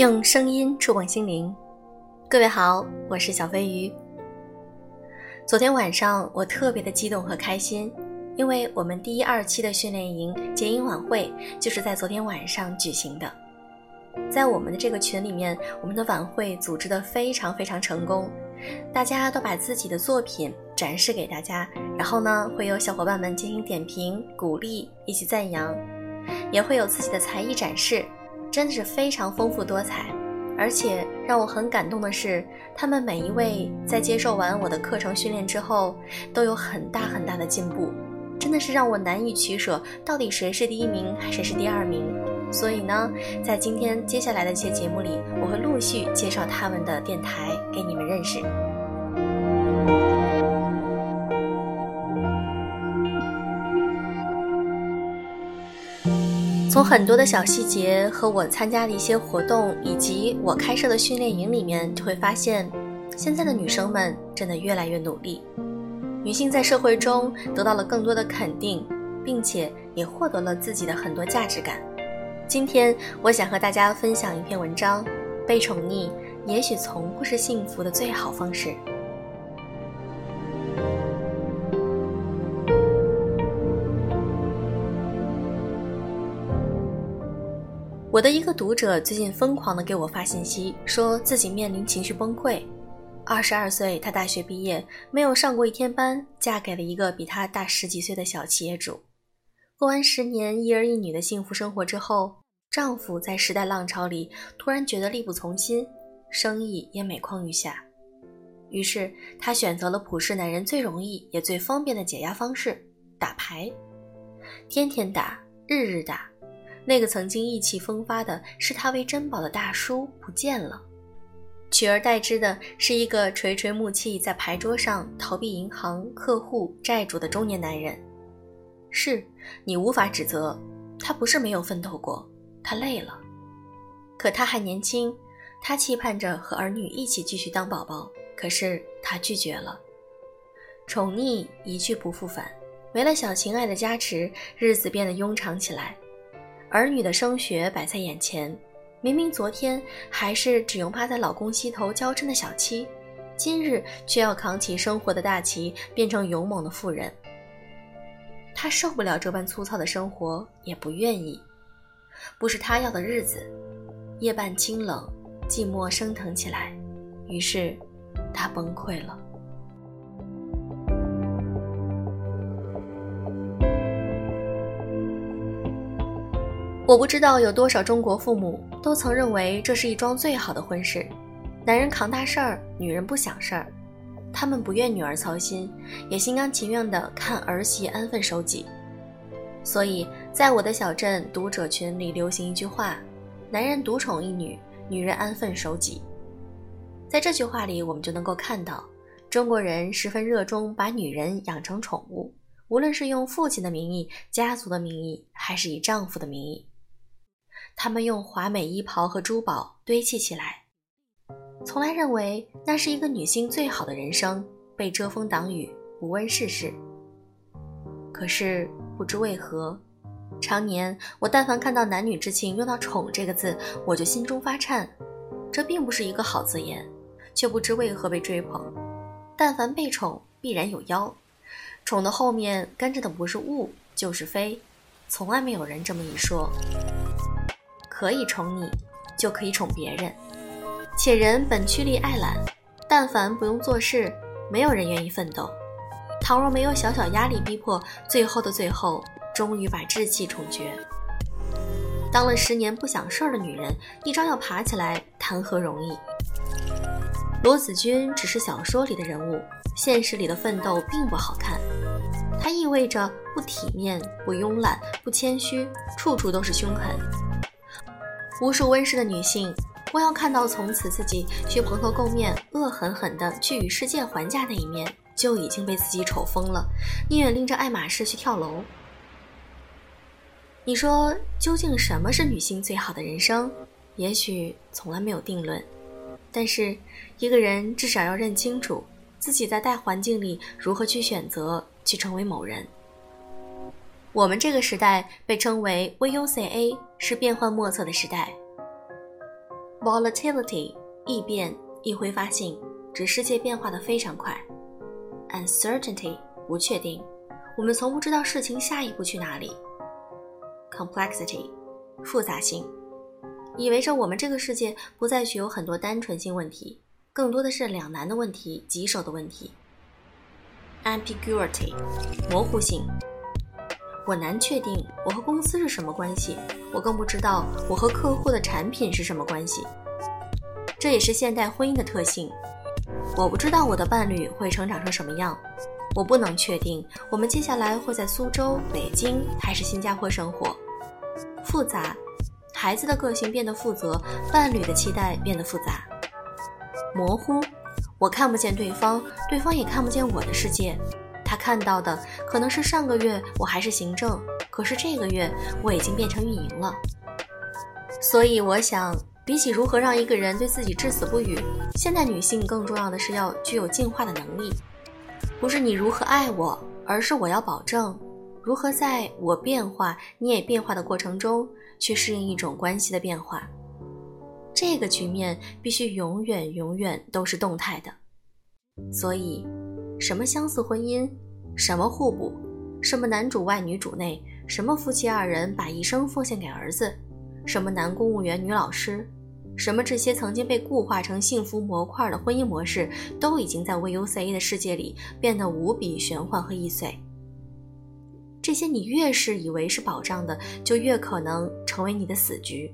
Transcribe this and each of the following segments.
用声音触碰心灵，各位好，我是小飞鱼。昨天晚上我特别的激动和开心，因为我们第一二期的训练营结营晚会就是在昨天晚上举行的。在我们的这个群里面，我们的晚会组织的非常非常成功，大家都把自己的作品展示给大家，然后呢会有小伙伴们进行点评、鼓励、以及赞扬，也会有自己的才艺展示。真的是非常丰富多彩，而且让我很感动的是，他们每一位在接受完我的课程训练之后，都有很大很大的进步，真的是让我难以取舍，到底谁是第一名，谁是第二名。所以呢，在今天接下来的一些节目里，我会陆续介绍他们的电台给你们认识。从很多的小细节和我参加的一些活动，以及我开设的训练营里面，就会发现，现在的女生们真的越来越努力，女性在社会中得到了更多的肯定，并且也获得了自己的很多价值感。今天我想和大家分享一篇文章：被宠溺也许从不是幸福的最好方式。我的一个读者最近疯狂地给我发信息，说自己面临情绪崩溃。二十二岁，她大学毕业，没有上过一天班，嫁给了一个比她大十几岁的小企业主。过完十年一儿一女的幸福生活之后，丈夫在时代浪潮里突然觉得力不从心，生意也每况愈下。于是她选择了普世男人最容易也最方便的解压方式——打牌，天天打，日日打。那个曾经意气风发的视他为珍宝的大叔不见了，取而代之的是一个垂垂暮气在牌桌上逃避银行、客户、债主的中年男人。是你无法指责他不是没有奋斗过，他累了，可他还年轻，他期盼着和儿女一起继续当宝宝，可是他拒绝了。宠溺一去不复返，没了小情爱的加持，日子变得庸长起来。儿女的升学摆在眼前，明明昨天还是只用趴在老公膝头娇嗔的小妻，今日却要扛起生活的大旗，变成勇猛的妇人。她受不了这般粗糙的生活，也不愿意，不是她要的日子。夜半清冷，寂寞升腾起来，于是她崩溃了。我不知道有多少中国父母都曾认为这是一桩最好的婚事，男人扛大事儿，女人不想事儿，他们不愿女儿操心，也心甘情愿地看儿媳安分守己。所以在我的小镇读者群里流行一句话：“男人独宠一女，女人安分守己。”在这句话里，我们就能够看到，中国人十分热衷把女人养成宠物，无论是用父亲的名义、家族的名义，还是以丈夫的名义。他们用华美衣袍和珠宝堆砌起来，从来认为那是一个女性最好的人生，被遮风挡雨，不问世事。可是不知为何，常年我但凡看到男女之情用到“宠”这个字，我就心中发颤。这并不是一个好字眼，却不知为何被追捧。但凡被宠，必然有妖，宠的后面跟着的不是物就是非，从来没有人这么一说。可以宠你，就可以宠别人。且人本趋利爱懒，但凡不用做事，没有人愿意奋斗。倘若没有小小压力逼迫，最后的最后，终于把志气宠绝。当了十年不想事儿的女人，一朝要爬起来，谈何容易？罗子君只是小说里的人物，现实里的奋斗并不好看。它意味着不体面、不慵懒、不谦虚，处处都是凶狠。无数温室的女性，光要看到从此自己去蓬头垢面、恶狠狠地去与世界还价那一面，就已经被自己丑疯了，宁愿拎着爱马仕去跳楼。你说，究竟什么是女性最好的人生？也许从来没有定论，但是一个人至少要认清楚自己在大环境里如何去选择，去成为某人。我们这个时代被称为 VUCA，是变幻莫测的时代。Volatility，易变、易挥发性，指世界变化的非常快。Uncertainty，不确定，我们从不知道事情下一步去哪里。Complexity，复杂性，意味着我们这个世界不再具有很多单纯性问题，更多的是两难的问题、棘手的问题。Ambiguity，模糊性。我难确定我和公司是什么关系，我更不知道我和客户的产品是什么关系。这也是现代婚姻的特性。我不知道我的伴侣会成长成什么样，我不能确定我们接下来会在苏州、北京还是新加坡生活。复杂，孩子的个性变得负责，伴侣的期待变得复杂。模糊，我看不见对方，对方也看不见我的世界。看到的可能是上个月我还是行政，可是这个月我已经变成运营了。所以我想，比起如何让一个人对自己至死不渝，现代女性更重要的是要具有进化的能力。不是你如何爱我，而是我要保证如何在我变化、你也变化的过程中去适应一种关系的变化。这个局面必须永远、永远都是动态的。所以。什么相似婚姻，什么互补，什么男主外女主内，什么夫妻二人把一生奉献给儿子，什么男公务员女老师，什么这些曾经被固化成幸福模块的婚姻模式，都已经在 VUCA 的世界里变得无比玄幻和易碎。这些你越是以为是保障的，就越可能成为你的死局。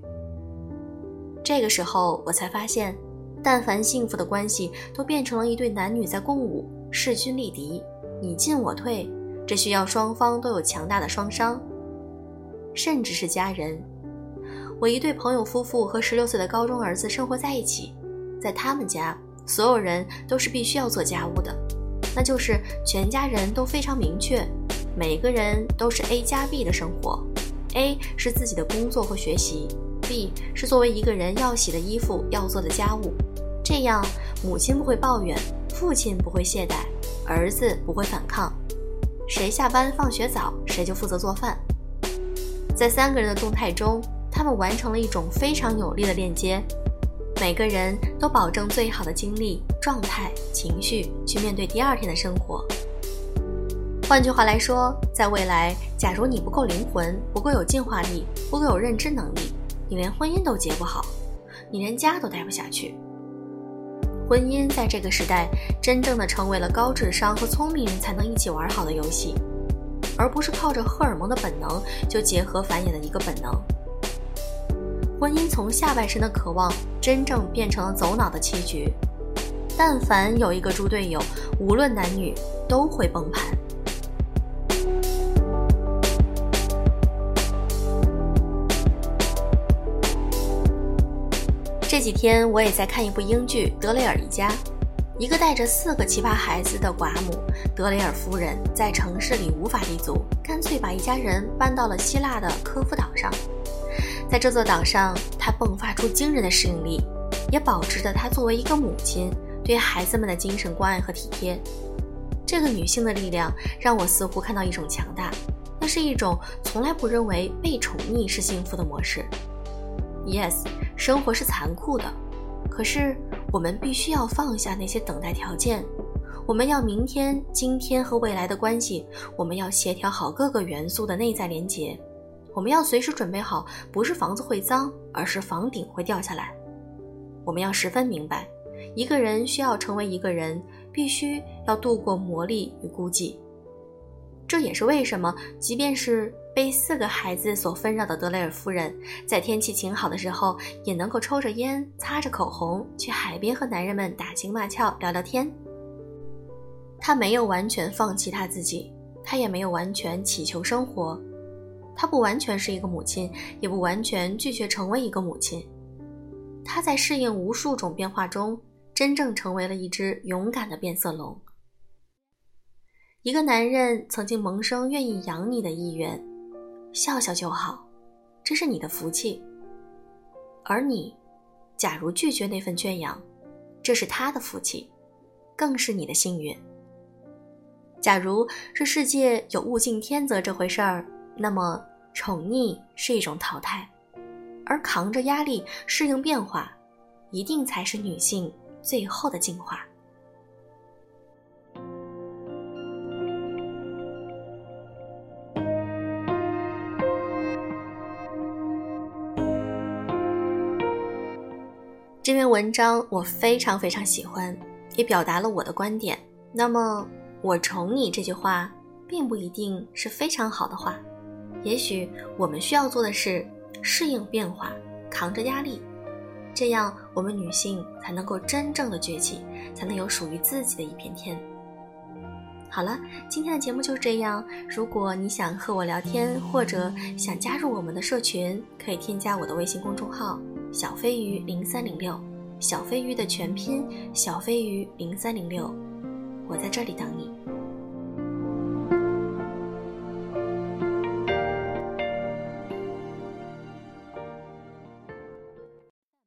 这个时候，我才发现，但凡幸福的关系，都变成了一对男女在共舞。势均力敌，你进我退，这需要双方都有强大的双商，甚至是家人。我一对朋友夫妇和十六岁的高中儿子生活在一起，在他们家，所有人都是必须要做家务的，那就是全家人都非常明确，每个人都是 A 加 B 的生活，A 是自己的工作和学习，B 是作为一个人要洗的衣服、要做的家务，这样母亲不会抱怨。父亲不会懈怠，儿子不会反抗，谁下班放学早，谁就负责做饭。在三个人的动态中，他们完成了一种非常有力的链接，每个人都保证最好的精力、状态、情绪去面对第二天的生活。换句话来说，在未来，假如你不够灵魂，不够有进化力，不够有认知能力，你连婚姻都结不好，你连家都待不下去。婚姻在这个时代，真正的成为了高智商和聪明人才能一起玩好的游戏，而不是靠着荷尔蒙的本能就结合繁衍的一个本能。婚姻从下半身的渴望，真正变成了走脑的棋局。但凡有一个猪队友，无论男女都会崩盘。这几天我也在看一部英剧《德雷尔一家》，一个带着四个奇葩孩子的寡母德雷尔夫人，在城市里无法立足，干脆把一家人搬到了希腊的科夫岛上。在这座岛上，她迸发出惊人的适应力，也保持着她作为一个母亲对孩子们的精神关爱和体贴。这个女性的力量让我似乎看到一种强大，那是一种从来不认为被宠溺是幸福的模式。Yes，生活是残酷的，可是我们必须要放下那些等待条件。我们要明天、今天和未来的关系，我们要协调好各个元素的内在连结。我们要随时准备好，不是房子会脏，而是房顶会掉下来。我们要十分明白，一个人需要成为一个人，必须要度过磨砺与孤寂。这也是为什么，即便是被四个孩子所纷扰的德雷尔夫人，在天气晴好的时候，也能够抽着烟、擦着口红，去海边和男人们打情骂俏、聊聊天。她没有完全放弃她自己，她也没有完全乞求生活，她不完全是一个母亲，也不完全拒绝成为一个母亲。她在适应无数种变化中，真正成为了一只勇敢的变色龙。一个男人曾经萌生愿意养你的意愿，笑笑就好，这是你的福气。而你，假如拒绝那份圈养，这是他的福气，更是你的幸运。假如这世界有物竞天择这回事儿，那么宠溺是一种淘汰，而扛着压力适应变化一定才是女性最后的进化。篇文章我非常非常喜欢，也表达了我的观点。那么，我宠你这句话，并不一定是非常好的话。也许我们需要做的是适应变化，扛着压力，这样我们女性才能够真正的崛起，才能有属于自己的一片天。好了，今天的节目就是这样。如果你想和我聊天，或者想加入我们的社群，可以添加我的微信公众号。小飞鱼零三零六，小飞鱼的全拼小飞鱼零三零六，我在这里等你。